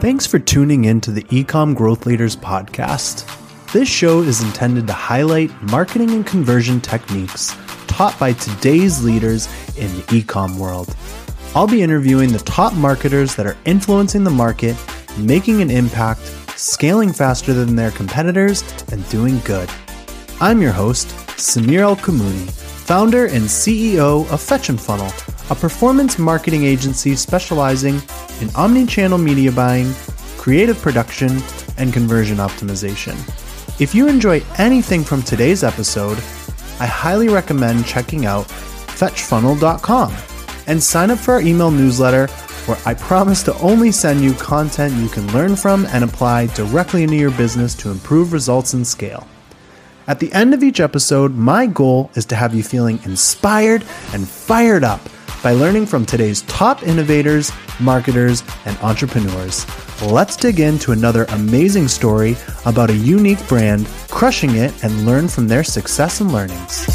Thanks for tuning in to the Ecom Growth Leaders podcast. This show is intended to highlight marketing and conversion techniques taught by today's leaders in the ecom world. I'll be interviewing the top marketers that are influencing the market, making an impact, scaling faster than their competitors, and doing good. I'm your host, Samir ElKamouny, founder and CEO of Fetch and Funnel, a performance marketing agency specializing in omni-channel media buying, creative production, and conversion optimization. If you enjoy anything from today's episode, I highly recommend checking out fetchfunnel.com and sign up for our email newsletter where I promise to only send you content you can learn from and apply directly into your business to improve results and scale. At the end of each episode, my goal is to have you feeling inspired and fired up by learning from today's top innovators, marketers, and entrepreneurs. Let's dig into another amazing story about a unique brand crushing it and learn from their success and learnings.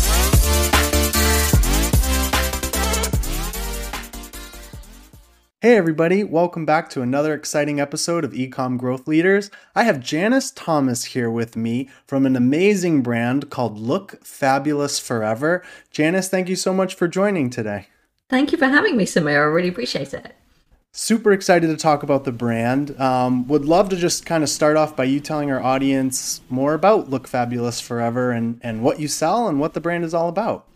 Hey, everybody, welcome back to another exciting episode of Ecom Growth Leaders. I have Janice Thomas here with me from an amazing brand called Look Fabulous Forever. Janice, thank you so much for joining today. Thank you for having me, Samir. I really appreciate it. Super excited to talk about the brand. Um, would love to just kind of start off by you telling our audience more about Look Fabulous Forever and, and what you sell and what the brand is all about.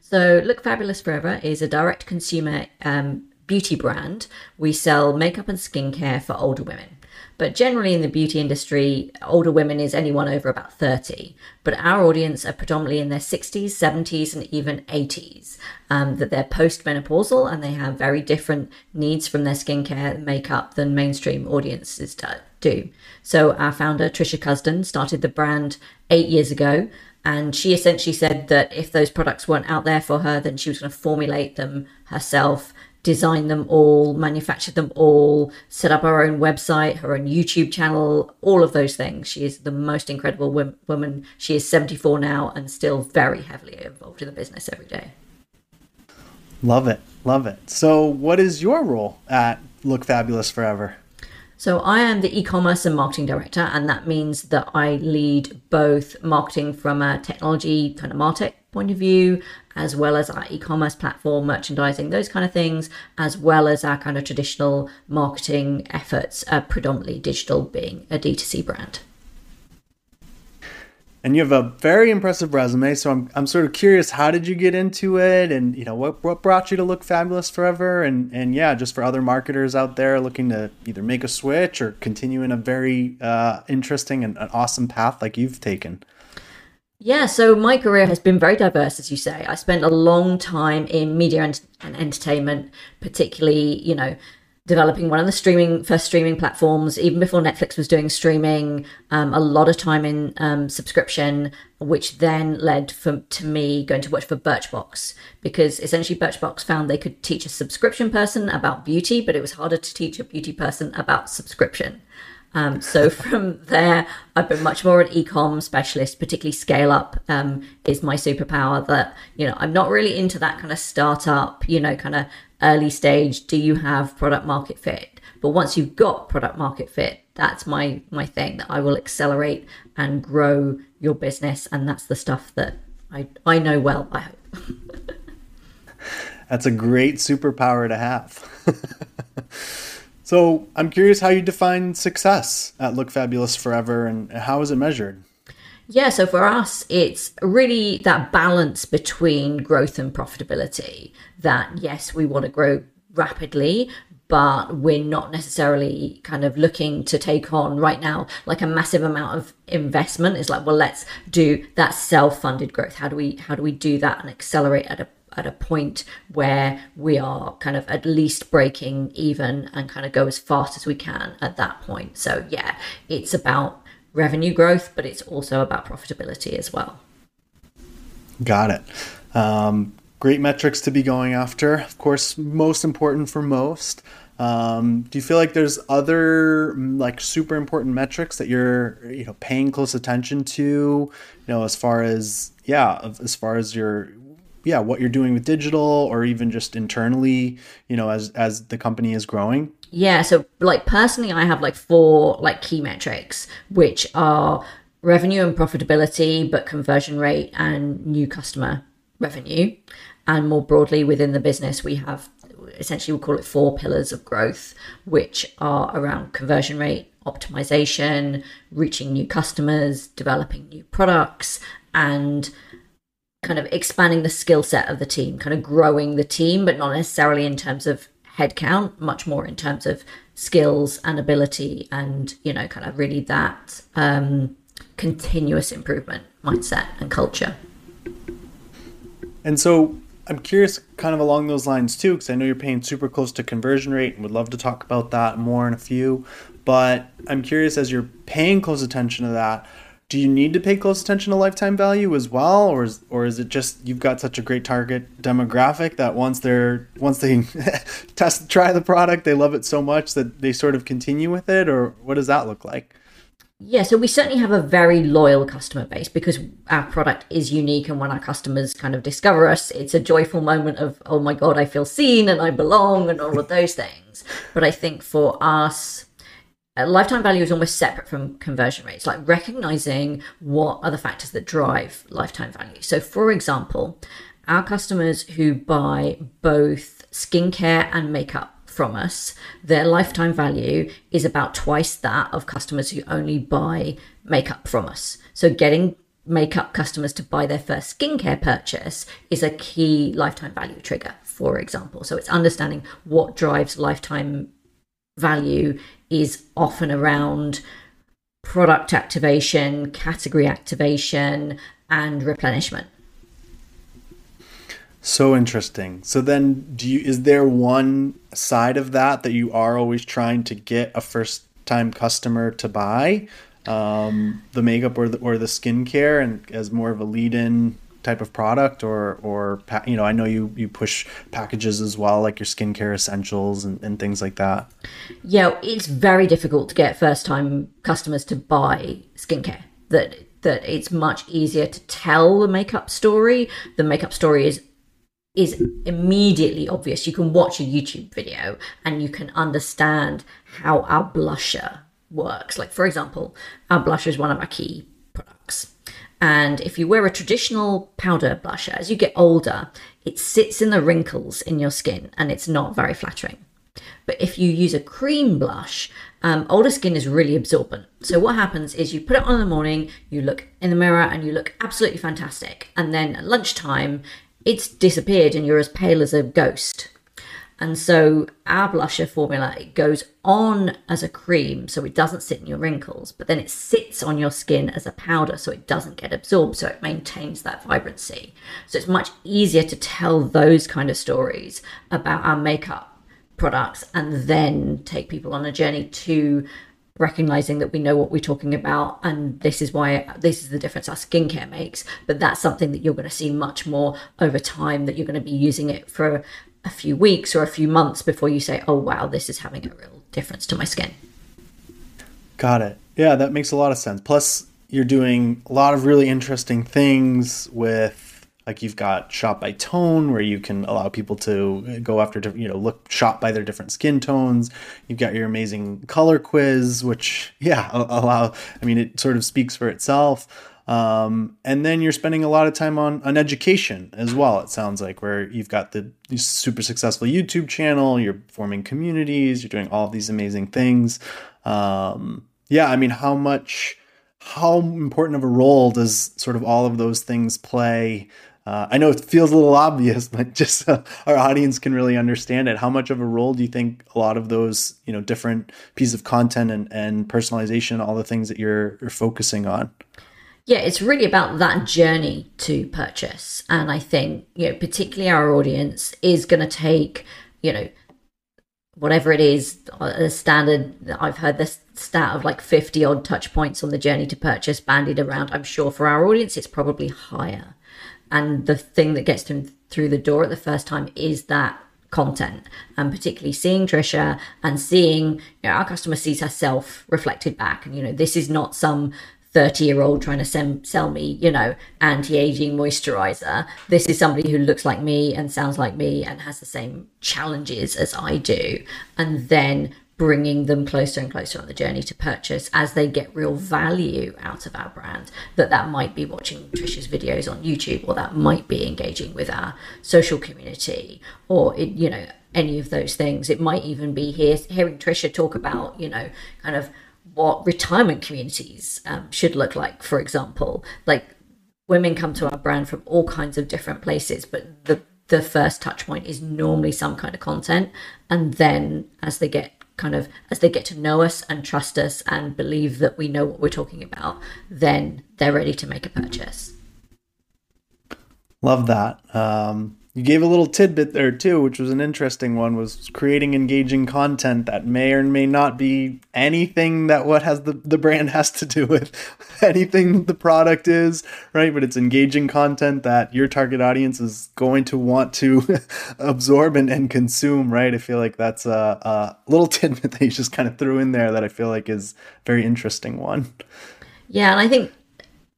So, Look Fabulous Forever is a direct consumer um, beauty brand. We sell makeup and skincare for older women. But generally in the beauty industry, older women is anyone over about 30. But our audience are predominantly in their 60s, 70s, and even 80s. Um, that they're postmenopausal and they have very different needs from their skincare makeup than mainstream audiences do. So our founder, Tricia Cusden, started the brand eight years ago. And she essentially said that if those products weren't out there for her, then she was going to formulate them herself design them all, manufacture them all, set up her own website, her own YouTube channel, all of those things. She is the most incredible woman. She is 74 now and still very heavily involved in the business every day. Love it. Love it. So, what is your role at Look Fabulous Forever? So, I am the e commerce and marketing director, and that means that I lead both marketing from a technology kind of Martech point of view, as well as our e-commerce platform, merchandising, those kind of things, as well as our kind of traditional marketing efforts, uh, predominantly digital being a D2C brand. And you have a very impressive resume, so I'm, I'm sort of curious, how did you get into it, and you know what what brought you to Look Fabulous Forever, and and yeah, just for other marketers out there looking to either make a switch or continue in a very uh, interesting and an awesome path like you've taken. Yeah, so my career has been very diverse, as you say. I spent a long time in media and, and entertainment, particularly, you know, developing one of the streaming first streaming platforms, even before Netflix was doing streaming. Um, a lot of time in um, subscription, which then led for, to me going to work for Birchbox because essentially Birchbox found they could teach a subscription person about beauty, but it was harder to teach a beauty person about subscription. Um, so from there, I've been much more an e-com specialist, particularly scale up um, is my superpower. That you know, I'm not really into that kind of startup, you know, kind of early stage. Do you have product market fit? But once you've got product market fit, that's my my thing. That I will accelerate and grow your business, and that's the stuff that I I know well. I hope. that's a great superpower to have. So I'm curious how you define success at Look Fabulous Forever and how is it measured? Yeah, so for us, it's really that balance between growth and profitability. That yes, we want to grow rapidly, but we're not necessarily kind of looking to take on right now like a massive amount of investment. It's like, well, let's do that self-funded growth. How do we how do we do that and accelerate at a at a point where we are kind of at least breaking even and kind of go as fast as we can at that point. So, yeah, it's about revenue growth, but it's also about profitability as well. Got it. Um, great metrics to be going after. Of course, most important for most. Um, do you feel like there's other like super important metrics that you're you know paying close attention to? You know, as far as yeah, as far as your yeah, what you're doing with digital or even just internally, you know, as as the company is growing? Yeah, so like personally I have like four like key metrics which are revenue and profitability, but conversion rate and new customer revenue. And more broadly within the business, we have essentially we'll call it four pillars of growth, which are around conversion rate, optimization, reaching new customers, developing new products, and kind of expanding the skill set of the team, kind of growing the team, but not necessarily in terms of headcount, much more in terms of skills and ability and, you know, kind of really that um, continuous improvement mindset and culture. And so I'm curious, kind of along those lines too, because I know you're paying super close to conversion rate and would love to talk about that more in a few. But I'm curious, as you're paying close attention to that, do you need to pay close attention to lifetime value as well, or is or is it just you've got such a great target demographic that once they're once they test try the product, they love it so much that they sort of continue with it, or what does that look like? Yeah, so we certainly have a very loyal customer base because our product is unique. And when our customers kind of discover us, it's a joyful moment of, oh my God, I feel seen and I belong and all of those things. But I think for us, uh, lifetime value is almost separate from conversion rates, like recognizing what are the factors that drive lifetime value. So, for example, our customers who buy both skincare and makeup from us, their lifetime value is about twice that of customers who only buy makeup from us. So getting makeup customers to buy their first skincare purchase is a key lifetime value trigger, for example. So it's understanding what drives lifetime value is often around product activation, category activation, and replenishment. So interesting. So then do you is there one side of that that you are always trying to get a first time customer to buy um, the makeup or the or the skincare and as more of a lead in type of product or or you know I know you you push packages as well like your skincare essentials and, and things like that. Yeah, it's very difficult to get first time customers to buy skincare. That that it's much easier to tell the makeup story. The makeup story is is immediately obvious. You can watch a YouTube video and you can understand how our blusher works. Like, for example, our blusher is one of our key. And if you wear a traditional powder blusher, as you get older, it sits in the wrinkles in your skin and it's not very flattering. But if you use a cream blush, um, older skin is really absorbent. So what happens is you put it on in the morning, you look in the mirror and you look absolutely fantastic. And then at lunchtime, it's disappeared and you're as pale as a ghost. And so our blusher formula it goes on as a cream so it doesn't sit in your wrinkles, but then it sits on your skin as a powder so it doesn't get absorbed, so it maintains that vibrancy. So it's much easier to tell those kind of stories about our makeup products and then take people on a journey to recognizing that we know what we're talking about and this is why this is the difference our skincare makes but that's something that you're going to see much more over time that you're going to be using it for a few weeks or a few months before you say oh wow this is having a real difference to my skin. Got it. Yeah that makes a lot of sense. Plus you're doing a lot of really interesting things with like you've got shop by tone where you can allow people to go after you know look shop by their different skin tones. You've got your amazing color quiz which yeah allow i mean it sort of speaks for itself um, and then you're spending a lot of time on, on education as well it sounds like where you've got the super successful youtube channel you're forming communities you're doing all these amazing things um, yeah i mean how much how important of a role does sort of all of those things play uh, I know it feels a little obvious, but just so our audience can really understand it. How much of a role do you think a lot of those, you know, different pieces of content and, and personalization, all the things that you're, you're focusing on? Yeah, it's really about that journey to purchase. And I think, you know, particularly our audience is going to take, you know, whatever it is, uh, a standard, I've heard this stat of like 50 odd touch points on the journey to purchase bandied around. I'm sure for our audience, it's probably higher and the thing that gets them through the door at the first time is that content and particularly seeing tricia and seeing you know, our customer sees herself reflected back and you know this is not some 30 year old trying to sem- sell me, you know, anti aging moisturizer. This is somebody who looks like me and sounds like me and has the same challenges as I do. And then bringing them closer and closer on the journey to purchase as they get real value out of our brand. That that might be watching Tricia's videos on YouTube or that might be engaging with our social community or, it, you know, any of those things. It might even be here, hearing Trisha talk about, you know, kind of what retirement communities um, should look like, for example. Like women come to our brand from all kinds of different places, but the the first touch point is normally some kind of content, and then as they get kind of as they get to know us and trust us and believe that we know what we're talking about, then they're ready to make a purchase. Love that. Um, you gave a little tidbit there too, which was an interesting one, was creating engaging content that may or may not be anything that what has the, the brand has to do with anything the product is, right? But it's engaging content that your target audience is going to want to absorb and, and consume, right? I feel like that's a, a little tidbit that you just kind of threw in there that I feel like is very interesting one. Yeah, and I think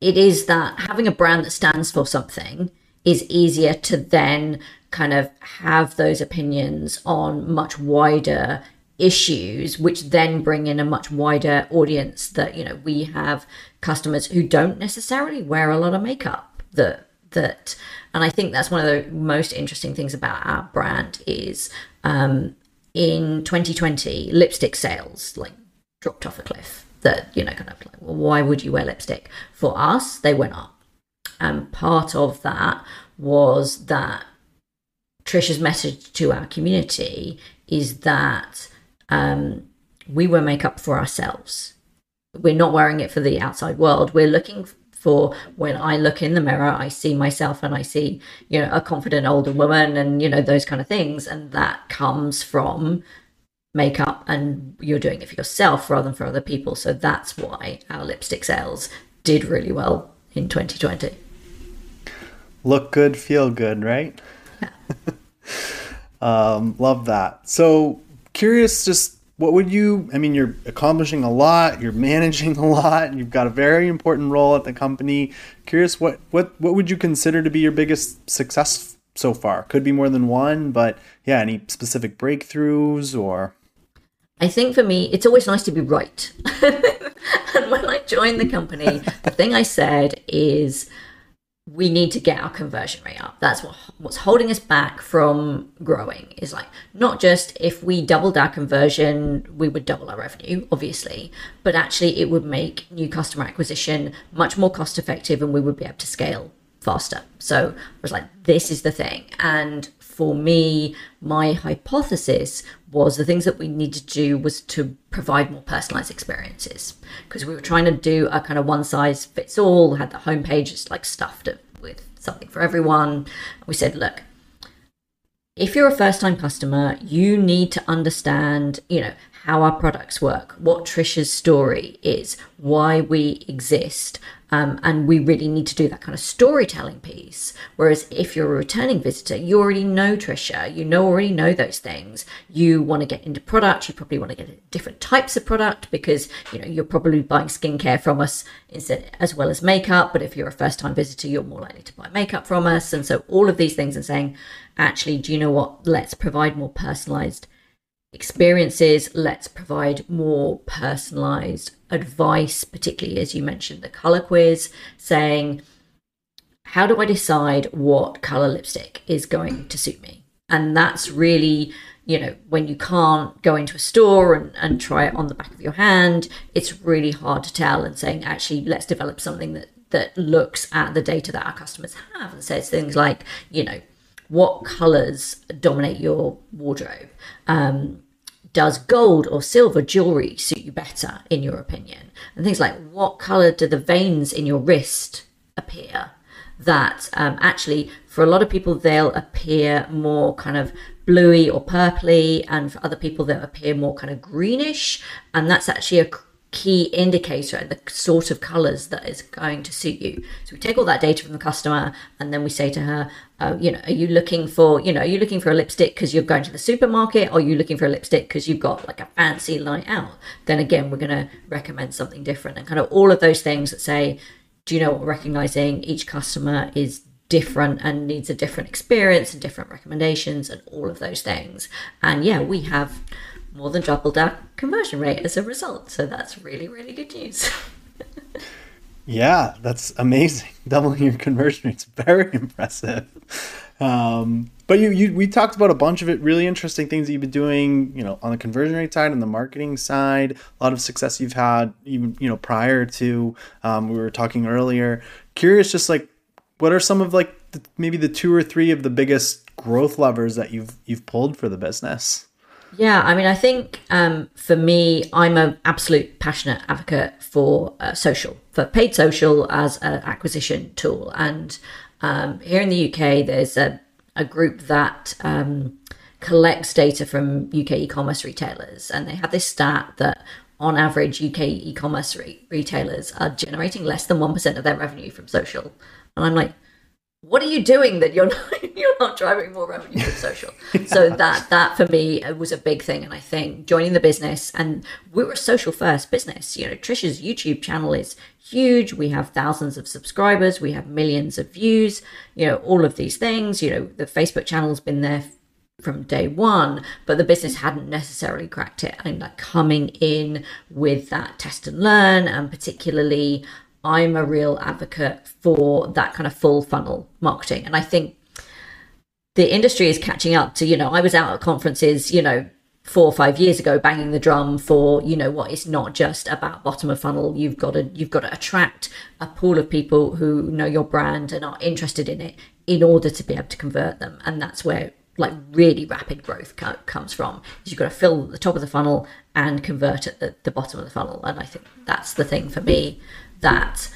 it is that having a brand that stands for something is easier to then kind of have those opinions on much wider issues which then bring in a much wider audience that you know we have customers who don't necessarily wear a lot of makeup that that and i think that's one of the most interesting things about our brand is um in 2020 lipstick sales like dropped off a cliff that you know kind of like well, why would you wear lipstick? For us they went up and part of that was that Tricia's message to our community is that um, we wear makeup for ourselves. We're not wearing it for the outside world. We're looking for when I look in the mirror, I see myself and I see, you know, a confident older woman and, you know, those kind of things. And that comes from makeup and you're doing it for yourself rather than for other people. So that's why our lipstick sales did really well in 2020 look good, feel good, right? um, love that. So curious, just what would you? I mean, you're accomplishing a lot, you're managing a lot, you've got a very important role at the company. Curious, what what what would you consider to be your biggest success so far? Could be more than one, but yeah, any specific breakthroughs or? I think for me, it's always nice to be right. and when I joined the company, the thing I said is we need to get our conversion rate up. That's what what's holding us back from growing is like not just if we doubled our conversion, we would double our revenue, obviously, but actually it would make new customer acquisition much more cost effective and we would be able to scale faster. So I was like, this is the thing. And for me, my hypothesis was the things that we needed to do was to provide more personalized experiences because we were trying to do a kind of one size fits all, had the homepage just like stuffed with something for everyone. We said, look, if you're a first time customer, you need to understand, you know, how our products work, what Tricia's story is, why we exist. Um, and we really need to do that kind of storytelling piece. Whereas if you're a returning visitor, you already know Trisha, you know already know those things. You want to get into product, you probably want to get different types of product because you know you're probably buying skincare from us instead as well as makeup. But if you're a first time visitor, you're more likely to buy makeup from us. And so all of these things and saying, actually, do you know what? Let's provide more personalized experiences. Let's provide more personalized advice, particularly as you mentioned the color quiz, saying, How do I decide what color lipstick is going to suit me? And that's really, you know, when you can't go into a store and, and try it on the back of your hand, it's really hard to tell. And saying, actually, let's develop something that that looks at the data that our customers have and says things like, you know, what colors dominate your wardrobe? Um, does gold or silver jewelry suit you better, in your opinion? And things like what color do the veins in your wrist appear? That um, actually, for a lot of people, they'll appear more kind of bluey or purpley, and for other people, they'll appear more kind of greenish. And that's actually a key indicator the sort of colors that is going to suit you. So we take all that data from the customer and then we say to her, uh, you know, are you looking for, you know, are you looking for a lipstick because you're going to the supermarket or are you looking for a lipstick because you've got like a fancy night out? Then again, we're going to recommend something different and kind of all of those things that say, do you know what, recognizing each customer is different and needs a different experience and different recommendations and all of those things. And yeah, we have more than doubled our conversion rate as a result. So that's really, really good news. yeah, that's amazing. Doubling your conversion rate's very impressive. Um, but you, you, we talked about a bunch of it, really interesting things that you've been doing, you know, on the conversion rate side, and the marketing side, a lot of success you've had, even you know, prior to um, we were talking earlier. Curious, just like, what are some of like the, maybe the two or three of the biggest growth levers that you've you've pulled for the business? Yeah, I mean, I think um, for me, I'm an absolute passionate advocate for uh, social, for paid social as an acquisition tool. And um, here in the UK, there's a, a group that um, collects data from UK e commerce retailers. And they have this stat that on average, UK e commerce re- retailers are generating less than 1% of their revenue from social. And I'm like, what are you doing that you're not you're not driving more revenue from social? Yeah. so that that for me uh, was a big thing. And i think joining the business and we're a social first business. You know tricia's youtube channel is huge. We have thousands of subscribers. We have millions of views you know all of these things. You know the facebook channel's been there from day one but the business hadn't necessarily cracked it. And like coming in with that test and learn and particularly I'm a real advocate for that kind of full funnel marketing. And I think the industry is catching up to, you know, I was out at conferences, you know, four or five years ago banging the drum for you know what it's not just about bottom of funnel. You've got to you've got to attract a pool of people who know your brand and are interested in it in order to be able to convert them. And that's where like really rapid growth co- comes from is you've got to fill the top of the funnel and convert at the, the bottom of the funnel. And i think that's the thing for me that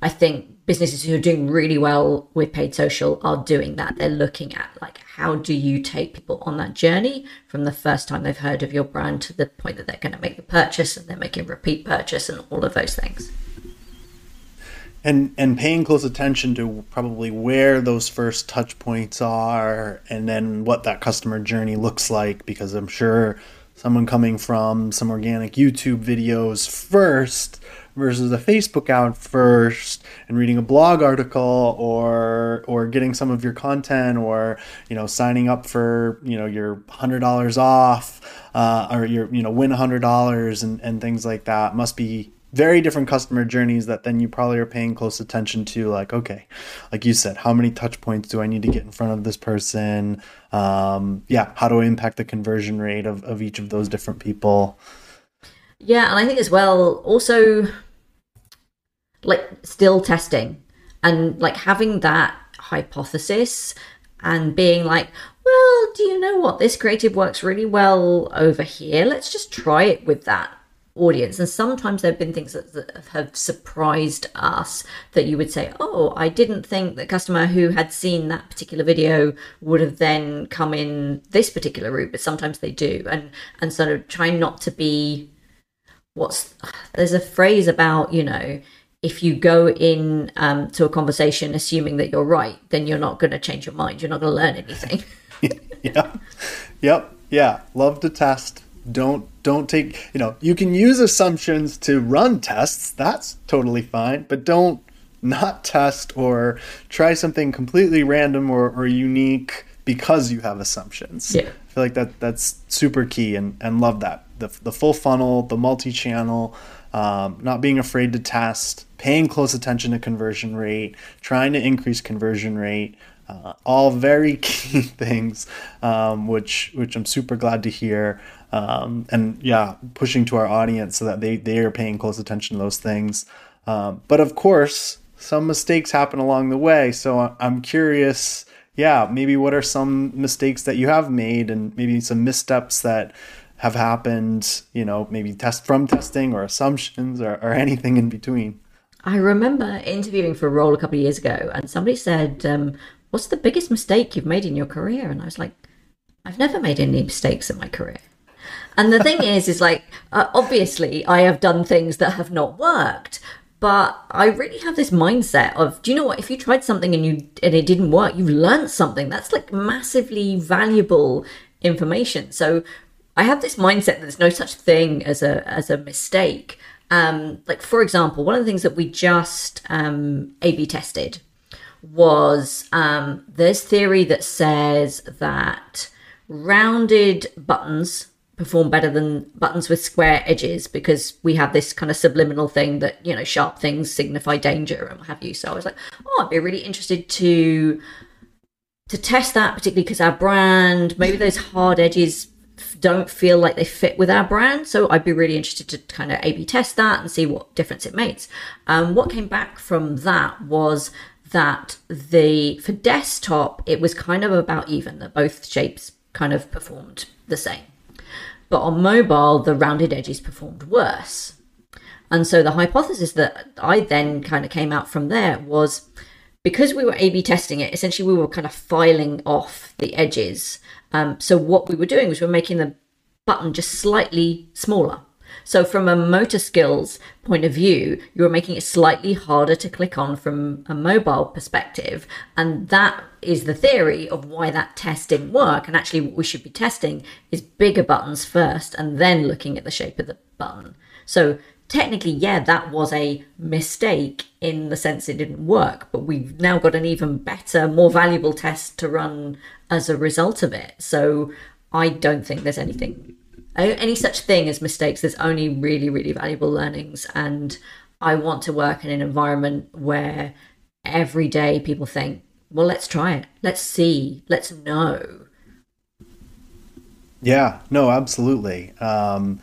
I think businesses who are doing really well with paid social are doing that. They're looking at like how do you take people on that journey from the first time they've heard of your brand to the point that they're going to make the purchase and they're making repeat purchase and all of those things. And and paying close attention to probably where those first touch points are and then what that customer journey looks like because I'm sure someone coming from some organic YouTube videos first versus a Facebook ad first and reading a blog article or or getting some of your content or you know signing up for you know your hundred dollars off uh, or your you know win hundred dollars and, and things like that. Must be very different customer journeys that then you probably are paying close attention to like okay like you said how many touch points do i need to get in front of this person? Um, yeah how do i impact the conversion rate of, of each of those different people yeah, and I think as well, also like still testing and like having that hypothesis and being like, well, do you know what? This creative works really well over here. Let's just try it with that audience. And sometimes there have been things that, that, have surprised us that you would say, oh, I didn't think the customer who had seen that particular video would have then come in this particular route, but sometimes they do. And and sort of trying not to be what's there's a phrase about you know if you go in um, to a conversation assuming that you're right then you're not going to change your mind. You're not going to learn anything. Yeah. Yep. Yeah. Love to test. Don't don't take you know you can use assumptions to run tests. That's totally fine. But don't not test or try something completely random or, or unique because you have assumptions. Yeah. I feel like that that's super key and, and love that. The, the full funnel, the multi channel, um, not being afraid to test, paying close attention to conversion rate, trying to increase conversion rate, uh, all very key things, um, which which I'm super glad to hear. Um, and yeah, pushing to our audience so that they they are paying close attention to those things. Um, but of course, some mistakes happen along the way. So I'm curious yeah, maybe what are some mistakes that you have made and maybe some missteps that have happened, you know, maybe test from testing or assumptions or, or anything in between. I remember interviewing for a role a couple of years ago and somebody said, um, What's the biggest mistake you've made in your career? And I was like, I've never made any mistakes in my career. And the thing is, is like, uh, obviously, I have done things that have not worked, but I really have this mindset of, do you know what? If you tried something and you and it didn't work, you've learned something. That's like massively valuable information. So I have this mindset that there's no such thing as a as a mistake. Um, like for example, one of the things that we just um, A/B tested was um, there's theory that says that rounded buttons perform better than buttons with square edges because we have this kind of subliminal thing that you know sharp things signify danger and what have you. So I was like, oh, I'd be really interested to to test that, particularly because our brand maybe those hard edges don't feel like they fit with our brand. So I'd be really interested to kind of A/B test that and see what difference it makes. Um, what came back from that was that the for desktop it was kind of about even that both shapes kind of performed the same, but on mobile the rounded edges performed worse. And so the hypothesis that I then kind of came out from there was because we were A B testing it, essentially we were kind of filing off the edges um, so what we were doing was we were making the button just slightly smaller. So from a motor skills point of view, you were making it slightly harder to click on from a mobile perspective. And that is the theory of why that test didn't work. And actually what we should be testing is bigger buttons first and then looking at the shape of the button. So technically, yeah, that was a mistake in the sense it didn't work, but we've now got an even better, more valuable test to run as a result of it. So I don't think there's anything, any such thing as mistakes. There's only really, really valuable learnings. And I want to work in an environment where every day people think, well, let's try it. Let's see. Let's know. Yeah, no, absolutely. Um,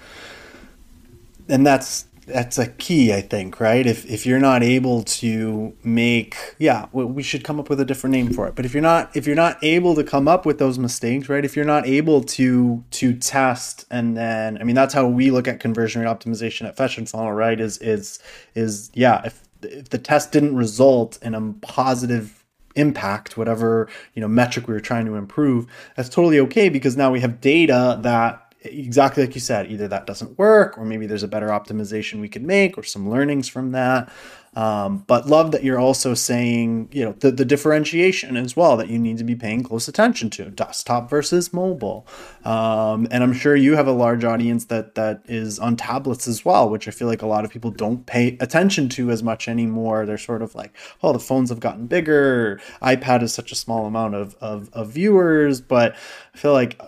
and that's that's a key, I think, right? If if you're not able to make, yeah, we should come up with a different name for it. But if you're not if you're not able to come up with those mistakes, right? If you're not able to to test and then, I mean, that's how we look at conversion rate optimization at and Funnel, right? Is is is yeah, if if the test didn't result in a positive impact whatever you know metric we were trying to improve that's totally okay because now we have data that exactly like you said, either that doesn't work or maybe there's a better optimization we could make or some learnings from that. Um, but love that you're also saying, you know, the, the differentiation as well that you need to be paying close attention to desktop versus mobile. Um, and I'm sure you have a large audience that that is on tablets as well, which I feel like a lot of people don't pay attention to as much anymore. They're sort of like, oh, the phones have gotten bigger. iPad is such a small amount of, of, of viewers, but I feel like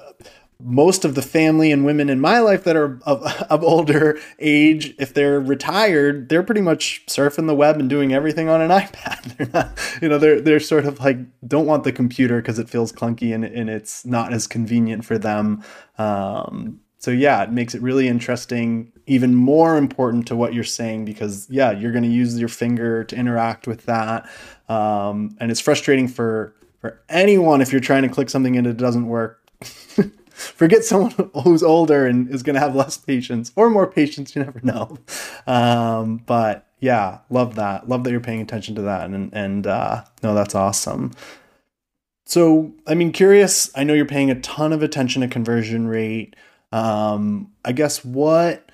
most of the family and women in my life that are of, of older age, if they're retired, they're pretty much surfing the web and doing everything on an iPad. They're not, you know, they're they're sort of like don't want the computer because it feels clunky and, and it's not as convenient for them. Um, so yeah, it makes it really interesting, even more important to what you're saying because yeah, you're going to use your finger to interact with that, um, and it's frustrating for for anyone if you're trying to click something and it doesn't work. forget someone who's older and is going to have less patience or more patience. You never know. Um, but yeah, love that. Love that you're paying attention to that. And, and, uh, no, that's awesome. So, I mean, curious, I know you're paying a ton of attention to conversion rate. Um, I guess what,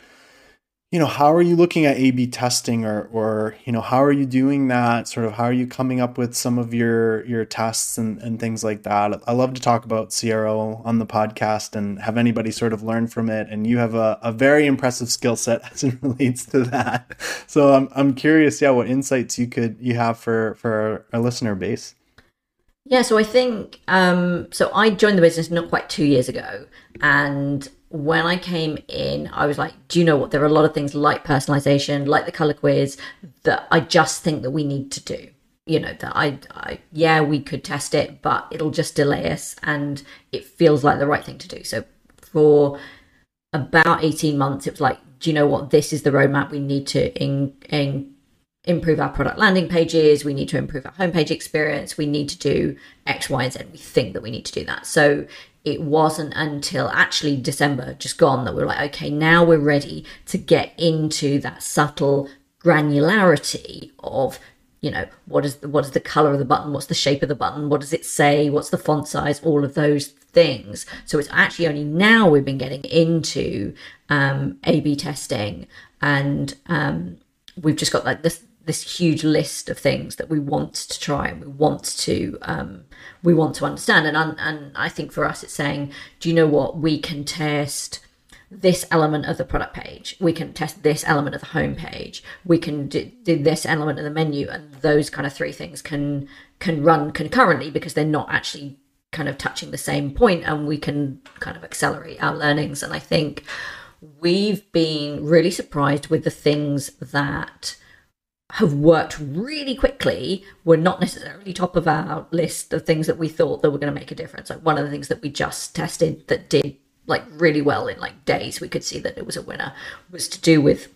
you know, how are you looking at A B testing or, or, you know, how are you doing that? Sort of how are you coming up with some of your, your tests and, and things like that? I love to talk about CRO on the podcast and have anybody sort of learn from it. And you have a, a very impressive skill set as it relates to that. So I'm, I'm curious, yeah, what insights you could, you have for, for our listener base. Yeah, so I think um, so. I joined the business not quite two years ago, and when I came in, I was like, do you know what? There are a lot of things like personalization, like the color quiz, that I just think that we need to do. You know, that I, I, yeah, we could test it, but it'll just delay us and it feels like the right thing to do. So for about 18 months, it was like, do you know what? This is the roadmap. We need to in, in, improve our product landing pages. We need to improve our homepage experience. We need to do X, Y, and Z. We think that we need to do that. So it wasn't until actually December just gone that we are like, okay, now we're ready to get into that subtle granularity of you know what is the, what is the color of the button? What's the shape of the button? What does it say? What's the font size? All of those things. So it's actually only now we've been getting into um, a b testing and um, we've just got like this this huge list of things that we want to try and we want to um, we want to understand and and I think for us it's saying do you know what we can test this element of the product page. We can test this element of the home page. We can do, do, this element of the menu, and those kind of three things can can run concurrently because they're not actually kind of touching the same point, and we can kind of accelerate our learnings. And I think we've been really surprised with the things that have worked really quickly were not necessarily top of our list of things that we thought that were going to make a difference. Like one of the things that we just tested that did like really well in like days. We could see that it was a winner. Was to do with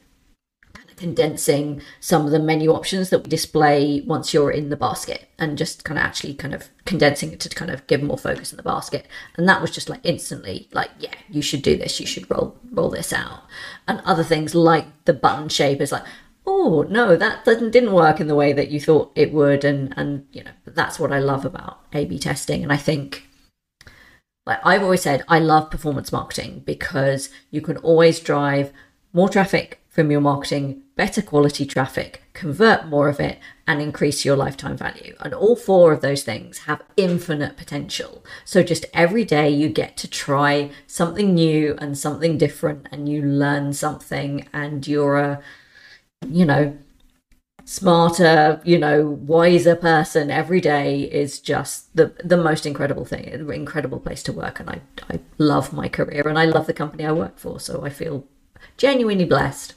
kind of condensing some of the menu options that we display once you're in the basket, and just kind of actually kind of condensing it to kind of give more focus in the basket. And that was just like instantly like, yeah, you should do this. You should roll roll this out. And other things like the button shape is like. Oh no, that didn't didn't work in the way that you thought it would, and and you know that's what I love about A/B testing, and I think like I've always said, I love performance marketing because you can always drive more traffic from your marketing, better quality traffic, convert more of it, and increase your lifetime value. And all four of those things have infinite potential. So just every day you get to try something new and something different, and you learn something, and you're a, you know, smarter, you know, wiser person every day is just the the most incredible thing, incredible place to work. And I I love my career and I love the company I work for. So I feel genuinely blessed.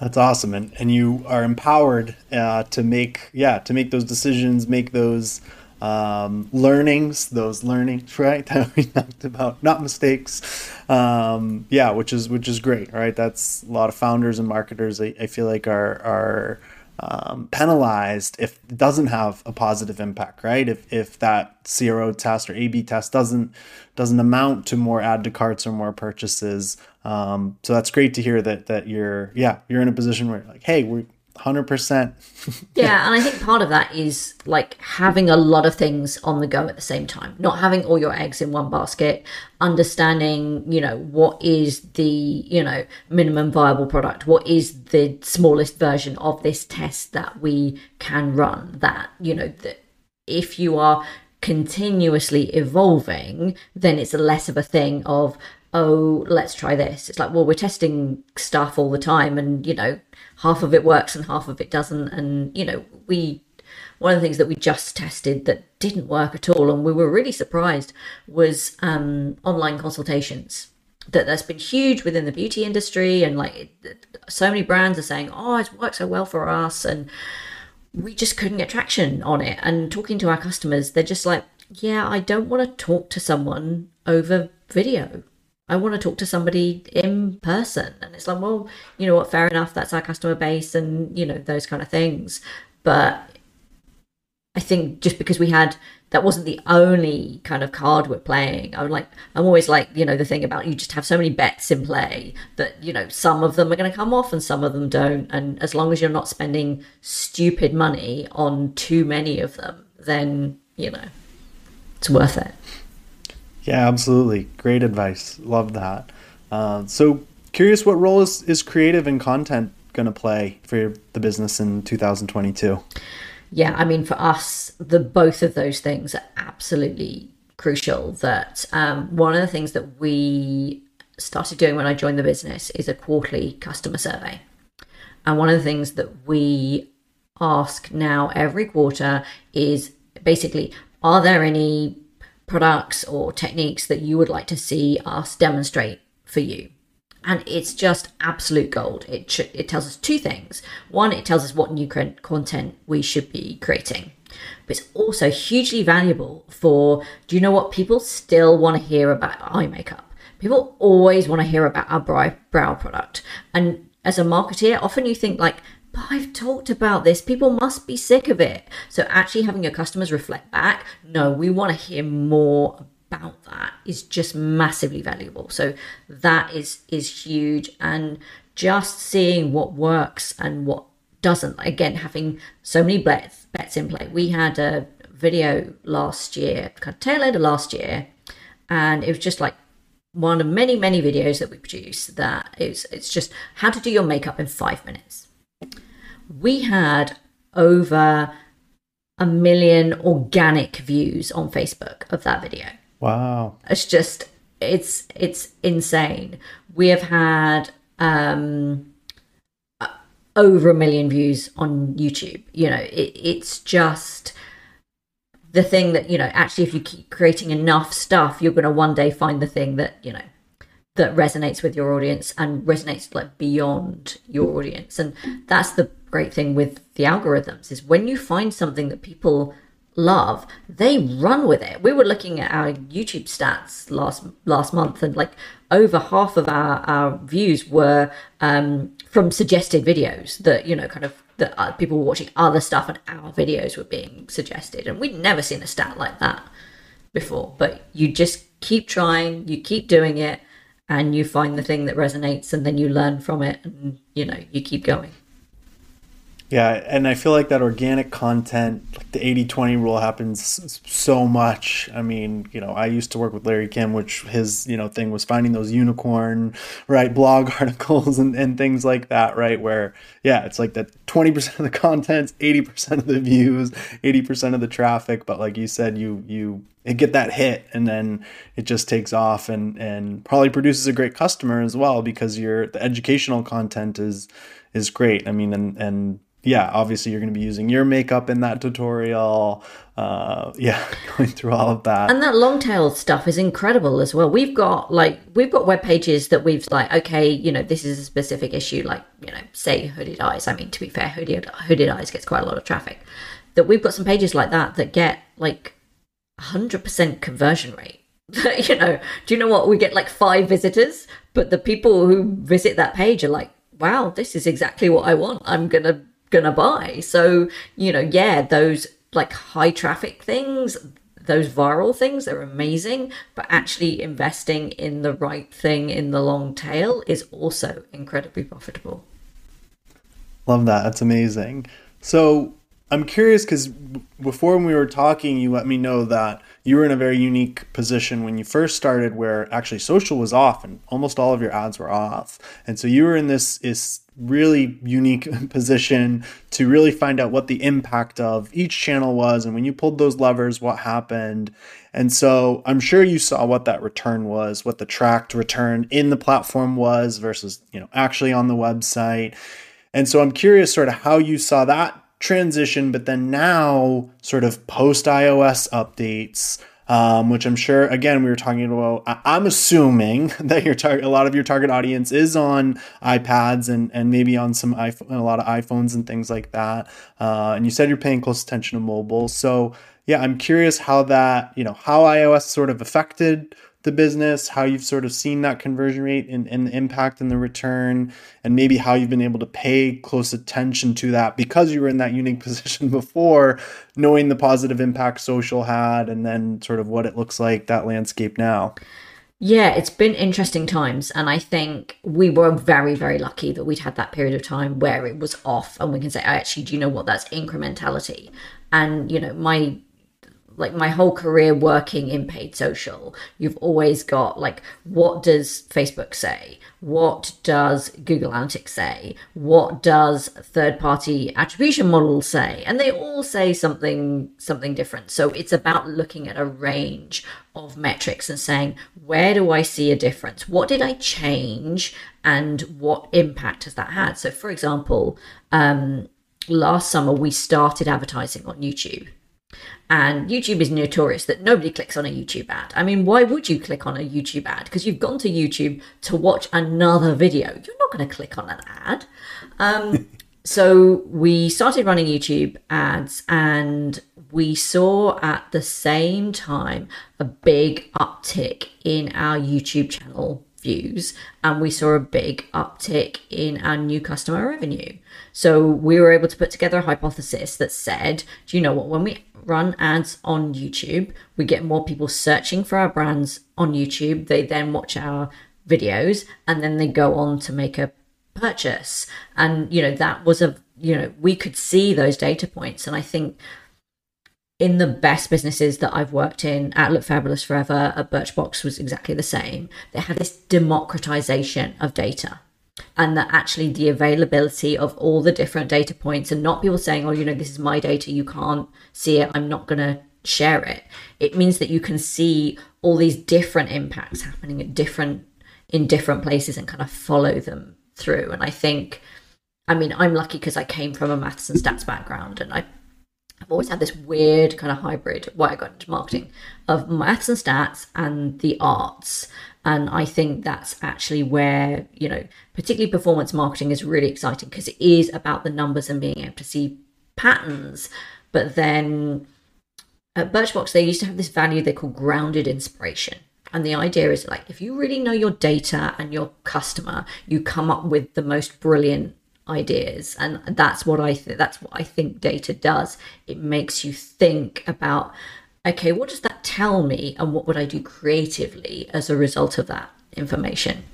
That's awesome, and and you are empowered uh, to make yeah to make those decisions, make those um, learnings, those learnings, right, that we talked about, not mistakes. Um, yeah, which is which is great, right? That's a lot of founders and marketers. I, I feel like are are um, penalized if it doesn't have a positive impact, right? If if that CRO test or A/B test doesn't doesn't amount to more add to carts or more purchases. Um, so that's great to hear that that you're yeah you're in a position where like hey we're 100%. yeah, and I think part of that is like having a lot of things on the go at the same time, not having all your eggs in one basket, understanding, you know, what is the, you know, minimum viable product, what is the smallest version of this test that we can run that, you know, that if you are continuously evolving, then it's less of a thing of, oh, let's try this. It's like, well, we're testing stuff all the time and, you know, half of it works and half of it doesn't. And, you know, we, one of the things that we just tested that didn't work at all and we were really surprised was um, online consultations. That that's been huge within the beauty industry, and like so many brands are saying, "Oh, it's worked so well for us," and we just couldn't get traction on it. And talking to our customers, they're just like, "Yeah, I don't want to talk to someone over video. I want to talk to somebody in person. And it's like, well, you know what, fair enough, that's our customer base and, you know, those kind of things. But I think just because we had that wasn't the only kind of card we're playing. I'm like I'm always like, you know, the thing about you just have so many bets in play that, you know, some of them are gonna come off and some of them don't. And as long as you're not spending stupid money on too many of them, then, you know, it's worth it. Yeah, absolutely. Great advice. Love that. Uh, so, curious what role is, is creative and content going to play for the business in 2022? Yeah, I mean, for us, the both of those things are absolutely crucial. That um, one of the things that we started doing when I joined the business is a quarterly customer survey. And one of the things that we ask now every quarter is basically, are there any products or techniques that you would like to see us demonstrate for you. And it's just absolute gold. It, it tells us two things. One, it tells us what new content we should be creating. But it's also hugely valuable for do you know what? People still want to hear about eye makeup. People always want to hear about our brow, brow product. And as a marketer, often you think like, but I've talked about this. People must be sick of it. So actually having your customers reflect back, no, we want to hear more about that is just massively valuable. So that is is huge and just seeing what works and what doesn't. Again, having so many bets, bets in play. We had a video last year, kind of tail end of last year, and it was just like one of many, many videos that we produce that is it's just how to do your makeup in five minutes. We had over a million organic views on Facebook of that video. Wow. It's just it's it's insane. We have had um over a million views on YouTube. You know, it, it's just the thing that, you know, actually if you keep creating enough stuff, you're gonna one day find the thing that, you know, that resonates with your audience and resonates like beyond your audience. And that's the great thing with the algorithms is when you find something that people love, they run with it. We were looking at our YouTube stats last last month, and like over half of our, our views were um, from suggested videos that you know kind of that uh, people were watching other stuff, and our videos were being suggested, and we'd never seen a stat like that before. But you just keep trying, you keep doing it, and you find the thing that resonates, and then you learn from it, and you know you keep going. Yeah, and I feel like that organic content, like the 80-20 rule happens so much. I mean, you know, I used to work with Larry Kim, which his, you know, thing was finding those unicorn, right, blog articles and, and things like that, right? Where, yeah, it's like that 20% of the content, 80% of the views, 80% of the traffic, but like you said, you you get that hit and then it just takes off and and probably produces a great customer as well because your the educational content is is great. I mean, and and yeah, obviously you're going to be using your makeup in that tutorial. Uh, yeah, going through all of that. And that long tail stuff is incredible as well. We've got like we've got web pages that we've like okay, you know, this is a specific issue, like you know, say hooded eyes. I mean, to be fair, hooded hooded eyes gets quite a lot of traffic. That we've got some pages like that that get like hundred percent conversion rate. you know, do you know what? We get like five visitors, but the people who visit that page are like, wow, this is exactly what I want. I'm gonna gonna buy. So, you know, yeah, those like high traffic things, those viral things are amazing, but actually investing in the right thing in the long tail is also incredibly profitable. Love that. That's amazing. So, I'm curious because before when we were talking, you let me know that you were in a very unique position when you first started, where actually social was off and almost all of your ads were off, and so you were in this is really unique position to really find out what the impact of each channel was. And when you pulled those levers what happened? And so i'm sure you saw what that return was what the tracked return in the platform was versus you know actually on the website. And so i'm curious sort of how you saw that transition but then now sort of post ios updates um, which I'm sure, again, we were talking about. I- am assuming that your target, a lot of your target audience is on iPads and and maybe on some iPhone, a lot of iPhones and things like that. Uh, and you said you're paying close attention to mobile, so yeah, I'm curious how that, you know, how iOS sort of affected the business, how you've sort of seen that conversion rate and, and the impact and the return, and maybe how you've been able to pay close attention to that because you were in that unique position before, knowing the positive impact social had, and then sort of what it looks like that landscape now. Yeah, it's been interesting times. And I think we were very, very lucky that we'd had that period of time where it was off. And we can say, actually, do you know what? That's incrementality. And, you know, my like my whole career working in paid social, you've always got like, what does Facebook say? What does Google Analytics say? What does third party attribution models say? And they all say something, something different. So it's about looking at a range of metrics and saying, where do I see a difference? What did I change? And what impact has that had? So for example, um, last summer we started advertising on YouTube and YouTube is notorious that nobody clicks on a YouTube ad. I mean, why would you click on a YouTube ad? Because you've gone to YouTube to watch another video. You're not going to click on an ad. Um, so we started running YouTube ads and we saw at the same time a big uptick in our YouTube channel views and we saw a big uptick in our new customer revenue. So we were able to put together a hypothesis that said, do you know what, when we run ads on YouTube. We get more people searching for our brands on YouTube. They then watch our videos and then they go on to make a purchase. And, you know, that was a you know, we could see those data points. And I think in the best businesses that I've worked in, at Look Fabulous Forever, at Birchbox was exactly the same. They had this democratization of data and that actually the availability of all the different data points and not people saying, oh, you know, this is my data, you can't see it, I'm not going to share it. It means that you can see all these different impacts happening at different in different places and kind of follow them through. And I think, I mean, I'm lucky because I came from a maths and stats background and I I've always had this weird kind of hybrid why I got into marketing of maths and stats and the arts. And I think that's actually where, you know, particularly performance marketing is really exciting because it is about the numbers and being able to see patterns. But then at Birchbox, they used to have this value they call grounded inspiration. And the idea is like, if you really know your data and your customer, you come up with the most brilliant ideas. And that's what I think, that's what I think data does. It makes you think about okay, what does that tell me and what would I do creatively as a result of that information?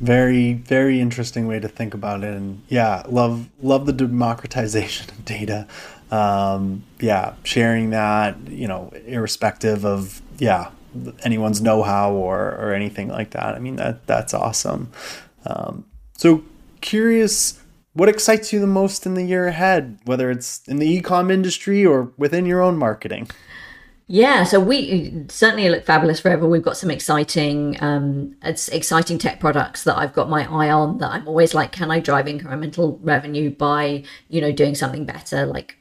Very, very interesting way to think about it. And yeah, love love the democratization of data. Um, yeah, sharing that, you know, irrespective of yeah, anyone's know-how or or anything like that. I mean that that's awesome. Um, so curious what excites you the most in the year ahead, whether it's in the ecom industry or within your own marketing? Yeah, so we certainly look fabulous forever. We've got some exciting, um, exciting tech products that I've got my eye on. That I'm always like, can I drive incremental revenue by, you know, doing something better? Like,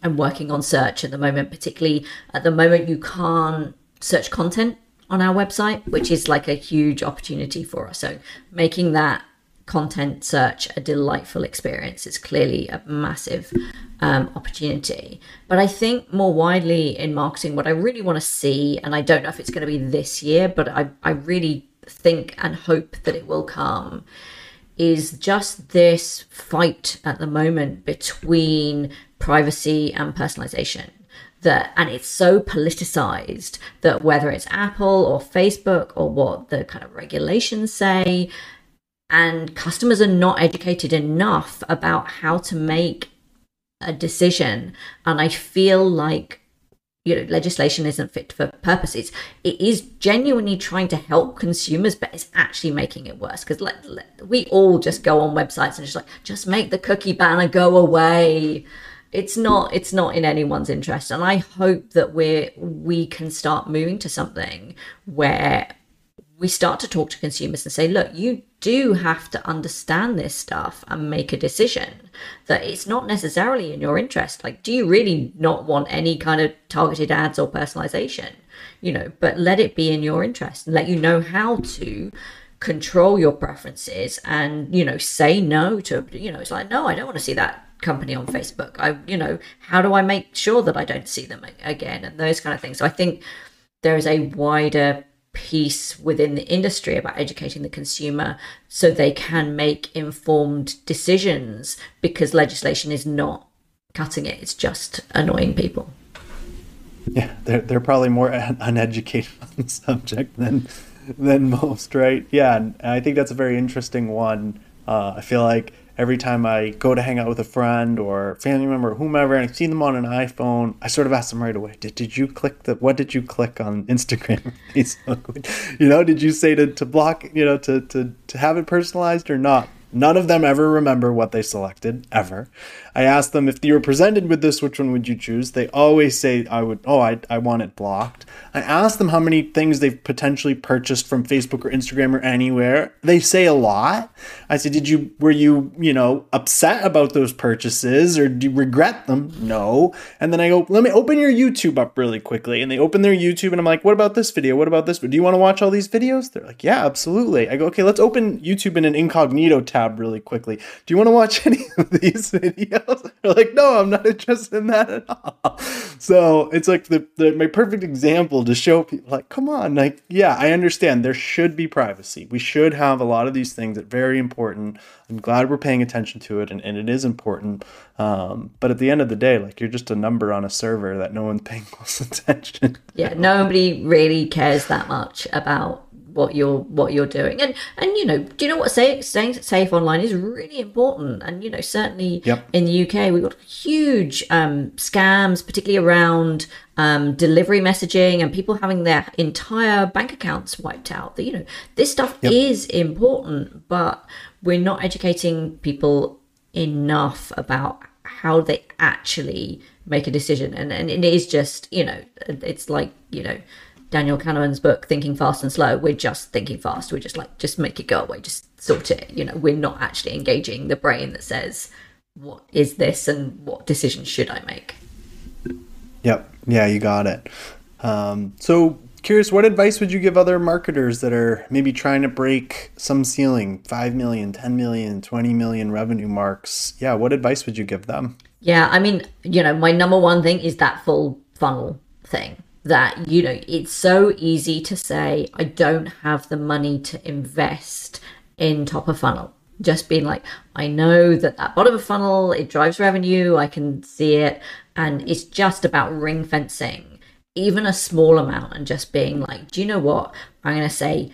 I'm working on search at the moment. Particularly at the moment, you can't search content on our website, which is like a huge opportunity for us. So making that content search a delightful experience. It's clearly a massive um, opportunity. But I think more widely in marketing, what I really want to see, and I don't know if it's going to be this year, but I, I really think and hope that it will come, is just this fight at the moment between privacy and personalization. That, and it's so politicized that whether it's Apple or Facebook or what the kind of regulations say, and customers are not educated enough about how to make a decision. And i feel like you know legislation isn't fit for purpose. It's it is genuinely trying to help consumers but it's actually making it worse. Because we all just go on websites and just like just make the cookie banner go away. It's not it's not in anyone's interest. And i hope that we're we can start moving to something where we start to talk to consumers and say, look, you do have to understand this stuff and make a decision that it's not necessarily in your interest. Like, do you really not want any kind of targeted ads or personalization? You know, but let it be in your interest and let you know how to control your preferences and, you know, say no to, you know, it's like, no, I don't want to see that company on Facebook. I, you know, how do I make sure that I don't see them again and those kind of things. So I think there is a wider piece within the industry about educating the consumer so they can make informed decisions because legislation is not cutting it, it's just annoying people. Yeah, they're, they're probably more uneducated on the subject than than most, right? Yeah, and I think that's a very interesting one. Uh, I feel like every time I go to hang out with a friend or family member or whomever and I see them on an iPhone, I sort of ask them right away, did, did you click the, what did you click on Instagram you know, did you say to, to block, you know, to, to, to have it personalized or not? None of them ever remember what they selected, ever. I asked them if you were presented with this, which one would you choose? They always say, I would, oh, I, I want it blocked. I asked them how many things they've potentially purchased from Facebook or Instagram or anywhere. They say a lot. I said, did you, were you, you know, upset about those purchases or do you regret them? No. And then I go, let me open your YouTube up really quickly. And they open their YouTube and I'm like, what about this video? What about this? Do you want to watch all these videos? They're like, yeah, absolutely. I go, okay, let's open YouTube in an incognito tab really quickly. Do you want to watch any of these videos? They're like, no, I'm not interested in that at all. So it's like the, the my perfect example to show people like, come on, like, yeah, I understand there should be privacy. We should have a lot of these things that are very important. I'm glad we're paying attention to it and, and it is important. Um, but at the end of the day, like you're just a number on a server that no one's paying close attention. Yeah, nobody really cares that much about what you're what you're doing. And and you know do you know what say, staying safe online is really important? And you know certainly Yep. in the UK we've got huge um, scams particularly around um, delivery messaging and people having their entire bank accounts wiped out. That you know this stuff is important but we're not educating people enough about how they actually make a decision. And, and it is just you know it's like you know daniel kahneman's book thinking fast and slow we're just thinking fast we're just like just make it go away just sort it you know we're not actually engaging the brain that says what is this and what decision should i make Yep. Yeah, you got it. Um, so, curious, what advice would you give other marketers that are maybe trying to break some ceiling, 5 million, 10 million, 20 million revenue marks? Yeah, what advice would you give them? Yeah, I mean, you know, my number one thing is that full funnel thing. That, you know, it's so easy to say, I don't have the money to invest in top of funnel. Just being like, I know that that bottom of funnel, it drives revenue, I can see it. And it's just about ring fencing, even a small amount, and just being like, do you know what? I'm going to say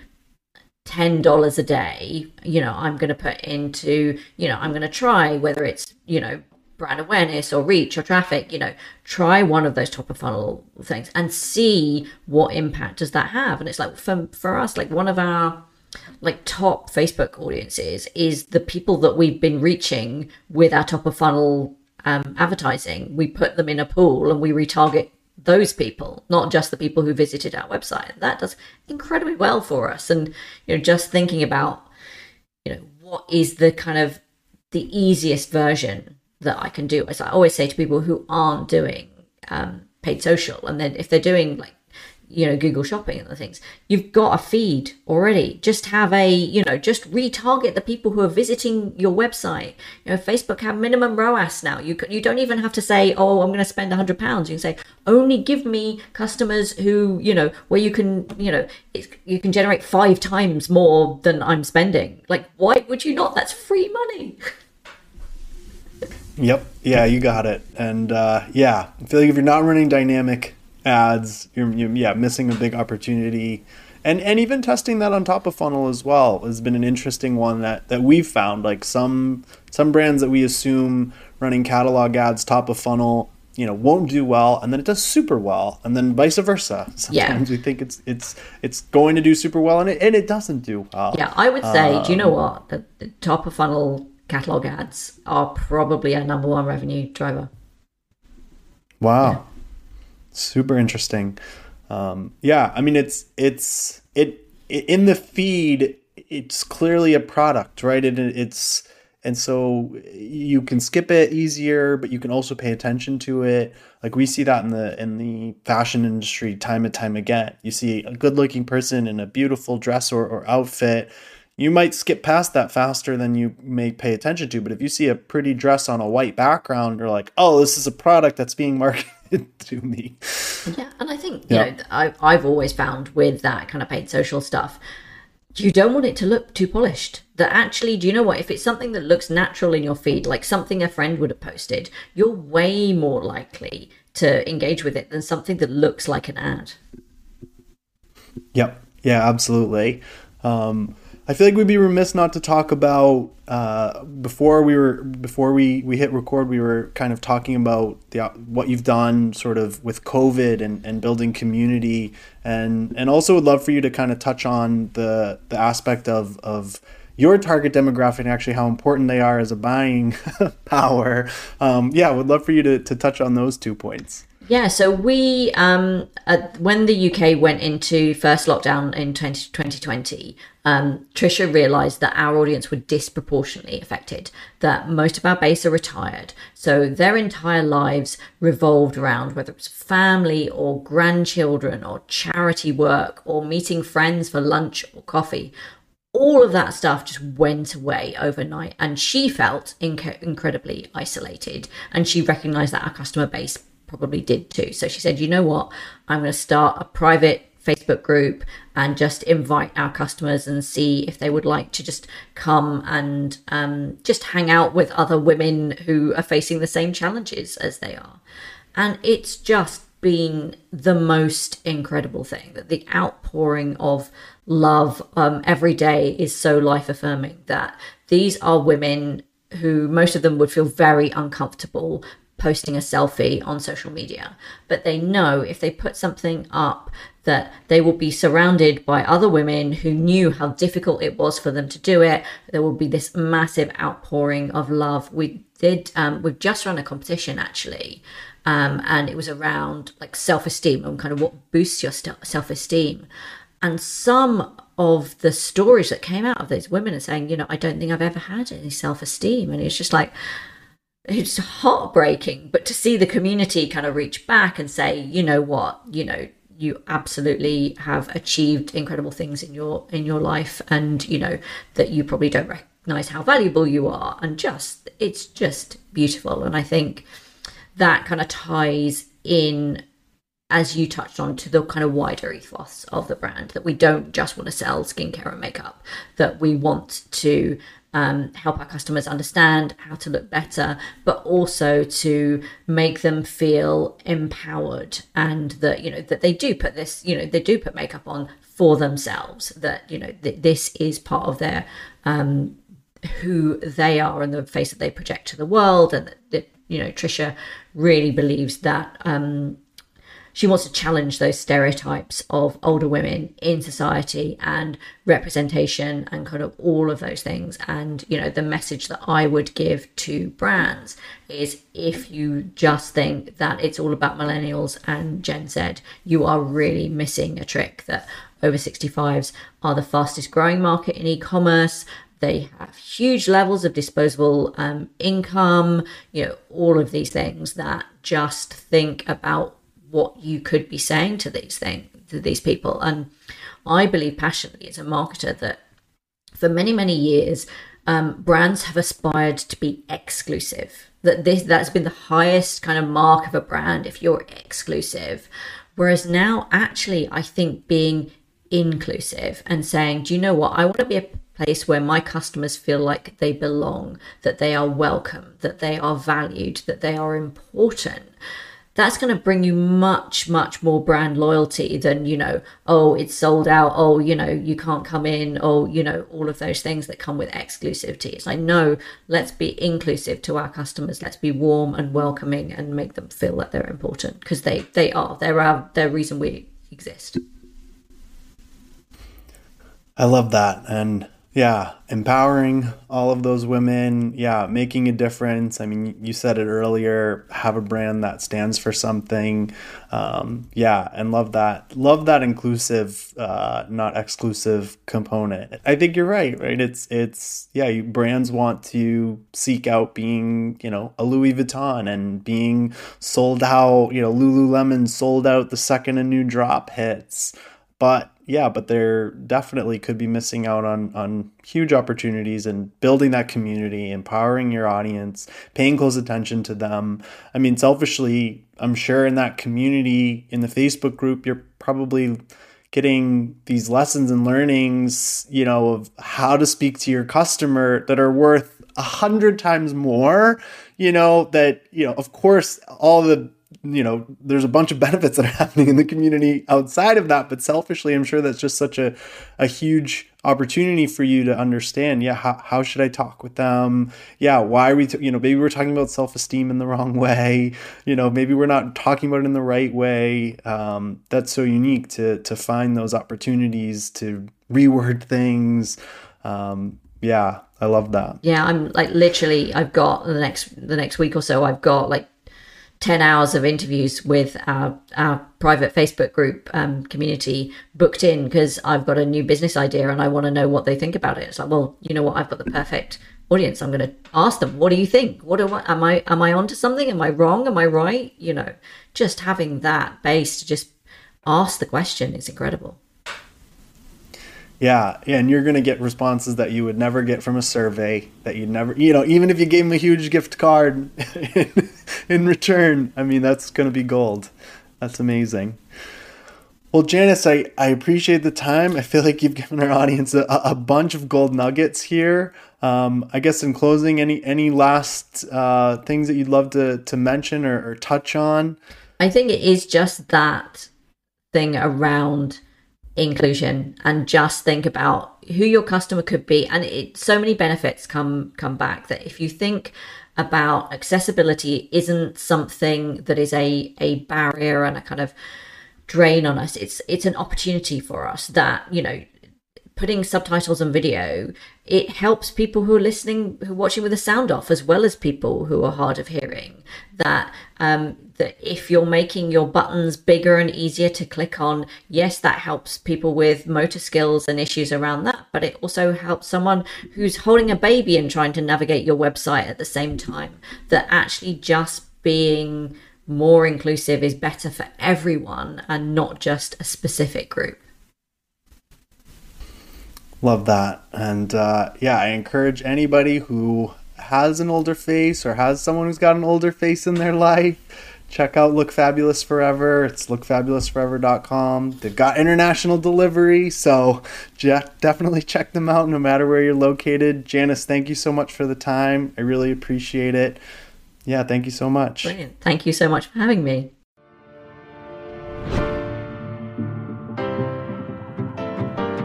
$10 a day, you know, I'm going to put into, you know, I'm going to try whether it's, you know, brand awareness or reach or traffic, you know, try one of those top of funnel things and see what impact does that have. And it's like for, for us, like one of our like top Facebook audiences is the people that we've been reaching with our top of funnel um, advertising. We put them in a pool and we retarget those people, not just the people who visited our website. That does incredibly well for us. And you know, just thinking about you know what is the kind of the easiest version that I can do. As I always say to people who aren't doing um, paid social, and then if they're doing like you know Google Shopping and the things, you've got a feed already. Just have a you know just retarget the people who are visiting your website. You know, Facebook have minimum ROAS now. You you don't even have to say, oh, I'm going to spend hundred pounds. You can say only give me customers who you know where you can you know you can generate five times more than I'm spending. Like, why would you not? That's free money. Yep. Yeah, you got it. And uh, yeah, I feel like if you're not running dynamic ads, you're, you're yeah missing a big opportunity. And and even testing that on top of funnel as well has been an interesting one that that we've found. Like some some brands that we assume running catalog ads top of funnel, you know, won't do well, and then it does super well, and then vice versa. Sometimes Yeah. we think it's it's it's going to do super well, and it and it doesn't do well. Yeah, I would say, do you know what? The, the top of funnel catalog ads are probably our number one revenue driver. Wow. Super interesting. Um, yeah, I mean it's it's it, it in the feed it's clearly a product, right? It, it's and so you can skip it easier, but you can also pay attention to it. Like we see that in the in the fashion industry time and time again. You see a good-looking person in a beautiful dress or, or outfit, you might skip past that faster than you may pay attention to. But if you see a pretty dress on a white background, you're like, oh, this is a product that's being marketed to me. Yeah, and I think you Yeah. know I, I've always found with that kind of paid social stuff, you don't want it to look too polished. That actually, do you know what? If it's something that looks natural in your feed, like something a friend would have posted, you're way more likely to engage with it than something that looks like an ad. Yep. Yeah, absolutely. Um, I feel like we'd be remiss not to talk about uh, before we were before we, we hit record. We were kind of talking about the what you've done, sort of with COVID and, and building community, and and also would love for you to kind of touch on the the aspect of of your target demographic and actually how important they are as a buying power. Um, yeah, would love for you to, to touch on those two points. Yeah, so we, um, uh, when the UK went into first lockdown in 20, 2020, um, Tricia realised that our audience were disproportionately affected, that most of our base are retired. So their entire lives revolved around whether it was family or grandchildren or charity work or meeting friends for lunch or coffee all of that stuff just went away overnight and she felt inc- incredibly isolated and she recognized that our customer base probably did too. So she said you know what? I'm going to start a private facebook group and just invite our customers and see if they would like to just come and um, just hang out with other women who are facing the same challenges as they are. And it's just been the most incredible thing that the outpouring of love um, every day is so life affirming that these are women who most of them would feel very uncomfortable posting a selfie on social media. But they know if they put something up that they will be surrounded by other women who knew how difficult it was for them to do it. There will be this massive outpouring of love. We did um, we've just run a competition actually um, and it was around like self-esteem and kind of what boosts your st- self-esteem. And some of the stories that came out of those women are saying you know i don't think i've ever had any self-esteem. And it's just like it's heartbreaking but to see the community kind of reach back and say you know what? You know you absolutely have achieved incredible things in your in your life and you know that you probably don't recognize how valuable you are and just it's just beautiful. And i think that kind of ties in as you touched on to the kind of wider ethos of the brand that we don't just want to sell skincare and makeup that we want to um, help our customers understand how to look better but also to make them feel empowered and that you know that they do put this you know they do put makeup on for themselves that you know th- this is part of their um, who they are and the face that they project to the world and that, that you know tricia really believes that um, she wants to challenge those stereotypes of older women in society and representation and kind of all of those things. And, you know, the message that I would give to brands is if you just think that it's all about millennials and Gen Z, you are really missing a trick that over 65s are the fastest growing market in e commerce. They have huge levels of disposable um, income, you know, all of these things that just think about what you could be saying to these things to these people. And I believe passionately as a marketer that for many, many years, um, brands have aspired to be exclusive. That this that's been the highest kind of mark of a brand if you're exclusive. Whereas now, actually, I think being inclusive and saying, do you know what? I want to be a place where my customers feel like they belong, that they are welcome, that they are valued, that they are important. That's going to bring you much, much more brand loyalty than, you know, oh, it's sold out. Oh, you know, you can't come in. Oh, you know, all of those things that come with exclusivity. It's like, no, let's be inclusive to our customers. Let's be warm and welcoming and make them feel that they're important because they, they are. They're our, reason we exist. I love that. And yeah, empowering all of those women. Yeah, making a difference. I mean, you said it earlier. Have a brand that stands for something. Um, yeah, and love that. Love that inclusive, uh, not exclusive component. I think you're right. Right? It's it's yeah. Brands want to seek out being you know a Louis Vuitton and being sold out. You know, Lululemon sold out the second a new drop hits, but yeah, but they're definitely could be missing out on on huge opportunities and building that community, empowering your audience, paying close attention to them. I mean, selfishly, I'm sure in that community in the Facebook group, you're probably getting these lessons and learnings, you know, of how to speak to your customer that are worth a hundred times more, you know, that, you know, of course, all the you know, there's a bunch of benefits that are happening in the community outside of that. But selfishly, I'm sure that's just such a, a huge opportunity for you to understand. Yeah, how, how should I talk with them? Yeah, why are we, t- you know, maybe we're talking about self esteem in the wrong way. You know, maybe we're not talking about it in the right way. Um, that's so unique to to find those opportunities to reword things. Um, yeah, I love that. Yeah, I'm like literally. I've got the next the next week or so. I've got like 10 hours of interviews with our, our private Facebook group um, community booked in because I've got a new business idea and I want to know what they think about it. It's like, well, you know what? I've got the perfect audience. I'm going to ask them, what do you think? What I, am I, am I onto something? Am I wrong? Am I right? You know, just having that base to just ask the question is incredible. Yeah, and you're going to get responses that you would never get from a survey that you'd never, you know, even if you gave them a huge gift card in, return. I mean, that's going to be gold. That's amazing. Well, Janice, I, I appreciate the time. I feel like you've given our audience a, a bunch of gold nuggets here. Um, I guess in closing, any any last uh, things that you'd love to, to mention or, or touch on? I think it is just that thing around inclusion and just think about who your customer could be and it so many benefits come come back that if you think about accessibility isn't something that is a a barrier and a kind of drain on us. It's it's an opportunity for us that you know putting subtitles on video, it helps people who are listening, who are watching with the sound off, as well as people who are hard of hearing. That um, that if you're making your buttons bigger and easier to click on, yes, that helps people with motor skills and issues around that. But it also helps someone who's holding a baby and trying to navigate your website at the same time. That actually just being more inclusive is better for everyone and not just a specific group. Love that. And uh, yeah, I encourage anybody who has an older face or has someone who's got an older face in their life, check out Look Fabulous Forever. It's lookfabulousforever.com. They've got international delivery, so definitely check them out no matter where you're located. Janice, thank you so much for the time. I really appreciate it. Yeah, thank you so much. Brilliant. Thank you so much for having me.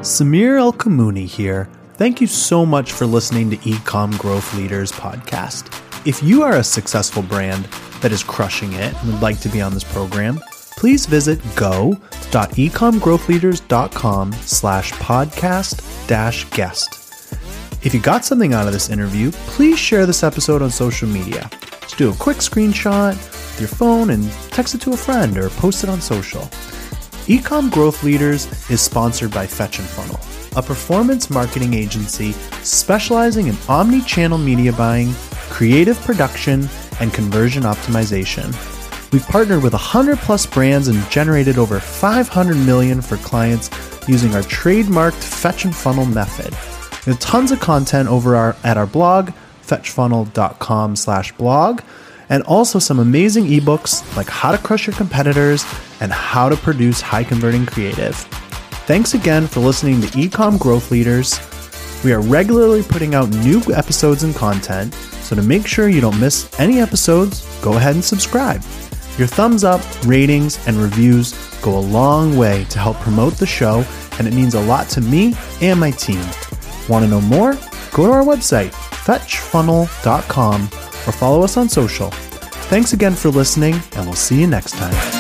Samir ElKamouny here. Thank you so much for listening to Ecom Growth Leaders podcast. If you are a successful brand that is crushing it and would like to be on this program, please visit go.ecomgrowthleaders.com slash podcast dash guest. If you got something out of this interview, please share this episode on social media. Just do a quick screenshot with your phone and text it to a friend or post it on social. Ecom Growth Leaders is sponsored by Fetch and Funnel, a performance marketing agency specializing in omni channel media buying, creative production, and conversion optimization. We've partnered with 100 plus brands and generated over 500 million for clients using our trademarked Fetch and Funnel method. Have tons of content over our, at our blog, fetchfunnel.com slash blog, and also some amazing ebooks like How to Crush Your Competitors and How to Produce High Converting Creative. Thanks again for listening to Ecom Growth Leaders. We are regularly putting out new episodes and content, so to make sure you don't miss any episodes, go ahead and subscribe. Your thumbs up, ratings, and reviews go a long way to help promote the show, and it means a lot to me and my team. Want to know more? Go to our website, fetchfunnel.com, or follow us on social. Thanks again for listening, and we'll see you next time.